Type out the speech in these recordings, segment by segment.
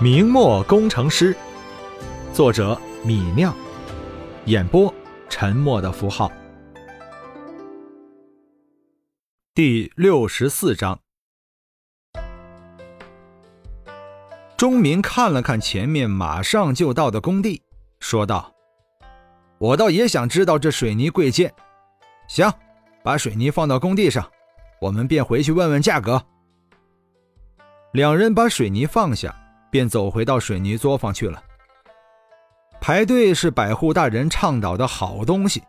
明末工程师，作者米酿，演播沉默的符号。第六十四章，钟明看了看前面马上就到的工地，说道：“我倒也想知道这水泥贵贱。行，把水泥放到工地上，我们便回去问问价格。”两人把水泥放下。便走回到水泥作坊去了。排队是百户大人倡导的好东西，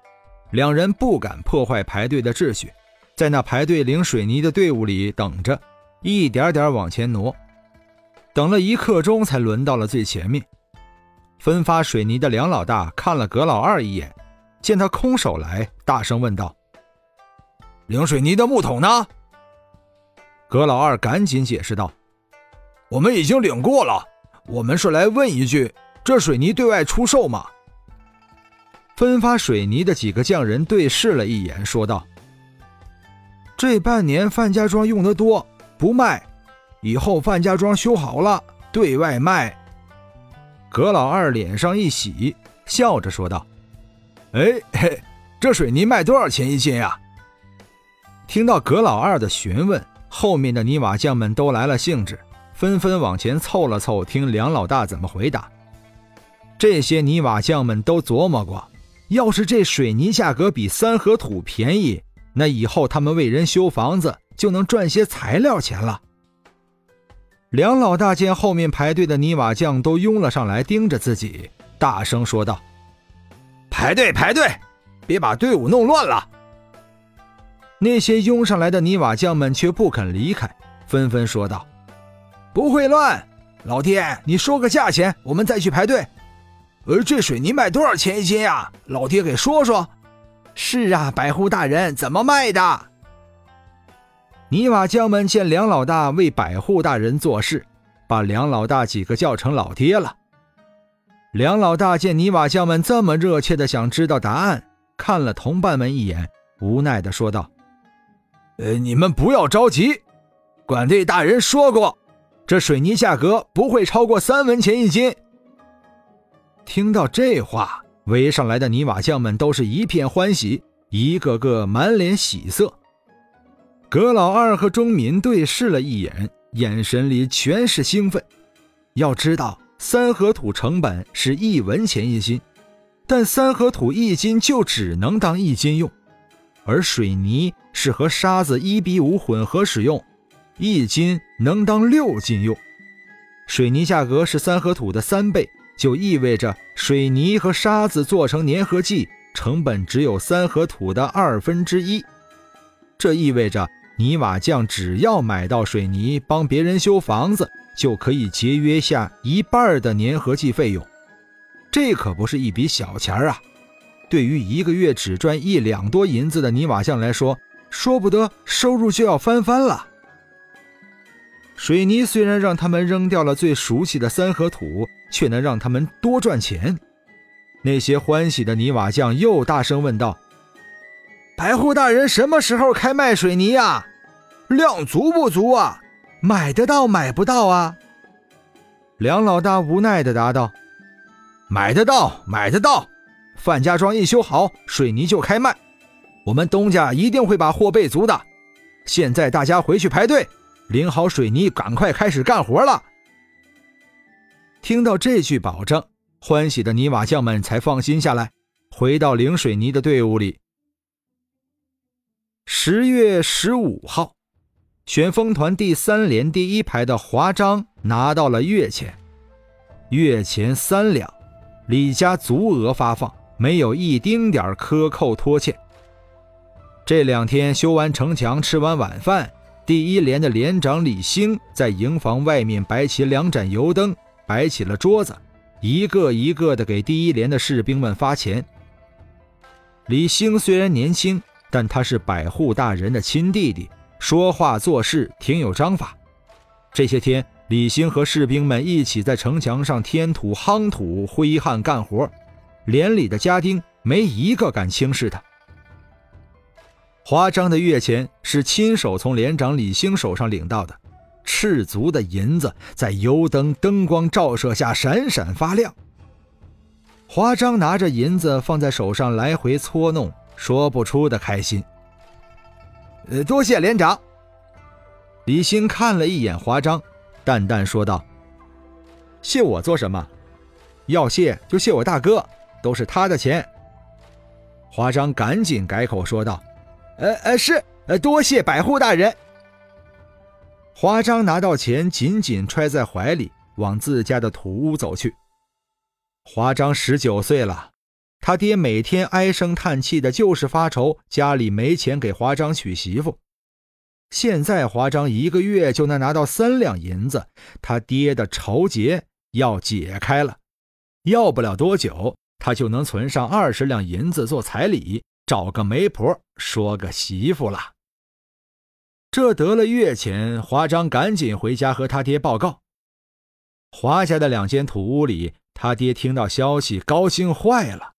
两人不敢破坏排队的秩序，在那排队领水泥的队伍里等着，一点点往前挪。等了一刻钟，才轮到了最前面。分发水泥的梁老大看了葛老二一眼，见他空手来，大声问道：“领水泥的木桶呢？”葛老二赶紧解释道。我们已经领过了，我们是来问一句：这水泥对外出售吗？分发水泥的几个匠人对视了一眼，说道：“这半年范家庄用得多，不卖；以后范家庄修好了，对外卖。”葛老二脸上一喜，笑着说道：“哎嘿，这水泥卖多少钱一斤呀？”听到葛老二的询问，后面的泥瓦匠们都来了兴致。纷纷往前凑了凑，听梁老大怎么回答。这些泥瓦匠们都琢磨过，要是这水泥价格比三合土便宜，那以后他们为人修房子就能赚些材料钱了。梁老大见后面排队的泥瓦匠都拥了上来，盯着自己，大声说道：“排队，排队，别把队伍弄乱了。”那些拥上来的泥瓦匠们却不肯离开，纷纷说道。不会乱，老爹，你说个价钱，我们再去排队。呃，这水泥卖多少钱一斤呀？老爹给说说。是啊，百户大人，怎么卖的？泥瓦匠们见梁老大为百户大人做事，把梁老大几个叫成老爹了。梁老大见泥瓦匠们这么热切的想知道答案，看了同伴们一眼，无奈的说道：“呃，你们不要着急，管队大人说过。”这水泥价格不会超过三文钱一斤。听到这话，围上来的泥瓦匠们都是一片欢喜，一个个满脸喜色。葛老二和钟民对视了一眼，眼神里全是兴奋。要知道，三合土成本是一文钱一斤，但三合土一斤就只能当一斤用，而水泥是和沙子一比五混合使用。一斤能当六斤用，水泥价格是三合土的三倍，就意味着水泥和沙子做成粘合剂成本只有三合土的二分之一。这意味着泥瓦匠只要买到水泥帮别人修房子，就可以节约下一半的粘合剂费用。这可不是一笔小钱啊！对于一个月只赚一两多银子的泥瓦匠来说，说不得收入就要翻番了。水泥虽然让他们扔掉了最熟悉的三合土，却能让他们多赚钱。那些欢喜的泥瓦匠又大声问道：“白户大人什么时候开卖水泥呀？量足不足啊？买得到买不到啊？”梁老大无奈地答道：“买得到，买得到。范家庄一修好，水泥就开卖。我们东家一定会把货备足的。现在大家回去排队。”领好水泥，赶快开始干活了。听到这句保证，欢喜的泥瓦匠们才放心下来，回到领水泥的队伍里。十月十五号，旋风团第三连第一排的华章拿到了月钱，月钱三两，李家足额发放，没有一丁点克扣拖欠。这两天修完城墙，吃完晚饭。第一连的连长李兴在营房外面摆起两盏油灯，摆起了桌子，一个一个的给第一连的士兵们发钱。李兴虽然年轻，但他是百户大人的亲弟弟，说话做事挺有章法。这些天，李兴和士兵们一起在城墙上添土、夯土、挥汗干活，连里的家丁没一个敢轻视他。华章的月钱是亲手从连长李兴手上领到的，赤足的银子在油灯灯光照射下闪闪发亮。华章拿着银子放在手上来回搓弄，说不出的开心。呃，多谢连长。李兴看了一眼华章，淡淡说道：“谢我做什么？要谢就谢我大哥，都是他的钱。”华章赶紧改口说道：“呃呃，是，呃，多谢百户大人。”华章拿到钱，紧紧揣在怀里，往自家的土屋走去。华章十九岁了，他爹每天唉声叹气的，就是发愁家里没钱给华章娶媳妇。现在华章一个月就能拿到三两银子，他爹的愁结要解开了。要不了多久，他就能存上二十两银子做彩礼，找个媒婆，说个媳妇了。这得了月钱，华章赶紧回家和他爹报告。华家的两间土屋里。他爹听到消息，高兴坏了。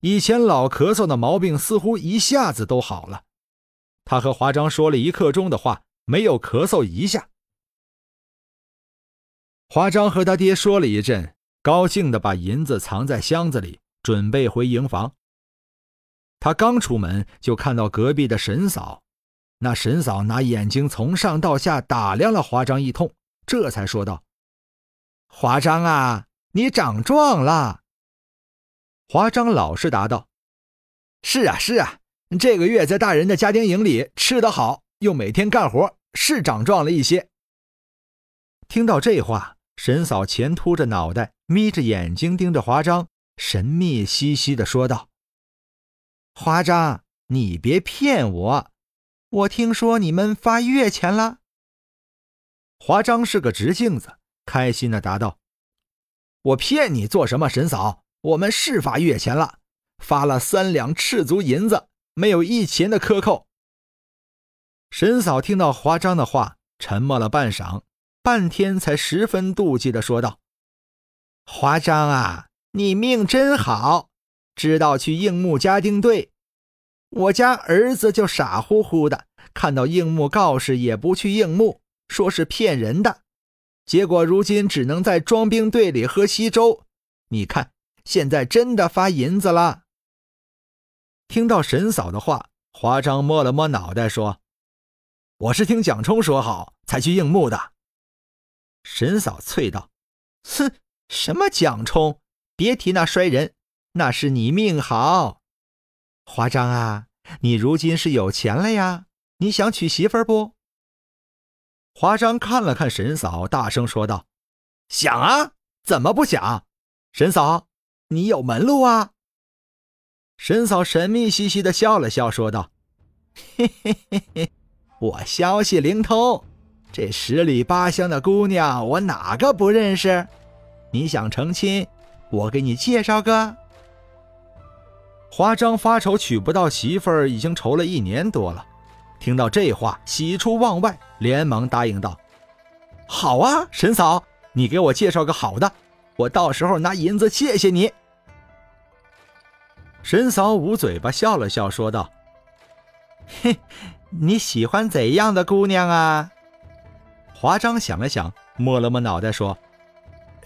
以前老咳嗽的毛病似乎一下子都好了。他和华章说了一刻钟的话，没有咳嗽一下。华章和他爹说了一阵，高兴的把银子藏在箱子里，准备回营房。他刚出门，就看到隔壁的沈嫂。那沈嫂拿眼睛从上到下打量了华章一通，这才说道：“华章啊。”你长壮了，华章老实答道：“是啊，是啊，这个月在大人的家丁营里吃得好，又每天干活，是长壮了一些。”听到这话，沈嫂前凸着脑袋，眯着眼睛盯着华章，神秘兮兮的说道：“华章，你别骗我，我听说你们发月钱了。”华章是个直性子，开心的答道。我骗你做什么，沈嫂？我们是发月钱了，发了三两赤足银子，没有一钱的克扣。沈嫂听到华章的话，沉默了半晌，半天才十分妒忌的说道：“华章啊，你命真好，知道去应募家丁队。我家儿子就傻乎乎的，看到应募告示也不去应募，说是骗人的。”结果如今只能在装兵队里喝稀粥。你看，现在真的发银子了。听到沈嫂的话，华章摸了摸脑袋说：“我是听蒋冲说好才去应募的。”沈嫂啐道：“哼，什么蒋冲？别提那衰人，那是你命好。华章啊，你如今是有钱了呀？你想娶媳妇不？”华章看了看沈嫂，大声说道：“想啊，怎么不想？沈嫂，你有门路啊？”沈嫂神秘兮兮的笑了笑，说道：“嘿嘿嘿嘿，我消息灵通，这十里八乡的姑娘，我哪个不认识？你想成亲，我给你介绍个。”华章发愁娶不到媳妇儿，已经愁了一年多了。听到这话，喜出望外，连忙答应道：“好啊，沈嫂，你给我介绍个好的，我到时候拿银子谢谢你。”沈嫂捂嘴巴笑了笑，说道：“嘿，你喜欢怎样的姑娘啊？”华章想了想，摸了摸脑袋，说：“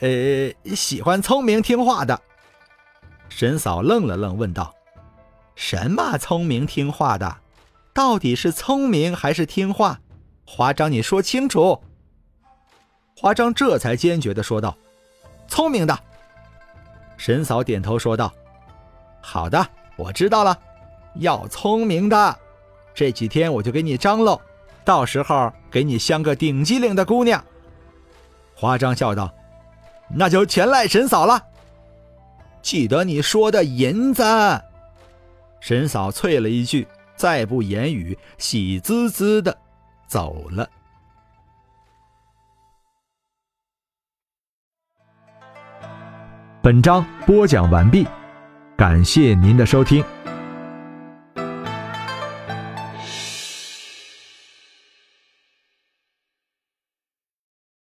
呃，喜欢聪明听话的。”沈嫂愣了愣，问道：“什么聪明听话的？”到底是聪明还是听话？华章，你说清楚。华章这才坚决的说道：“聪明的。”沈嫂点头说道：“好的，我知道了，要聪明的。这几天我就给你张罗，到时候给你相个顶机灵的姑娘。”华章笑道：“那就全赖沈嫂了。记得你说的银子。”沈嫂啐了一句。再不言语，喜滋滋的走了。本章播讲完毕，感谢您的收听。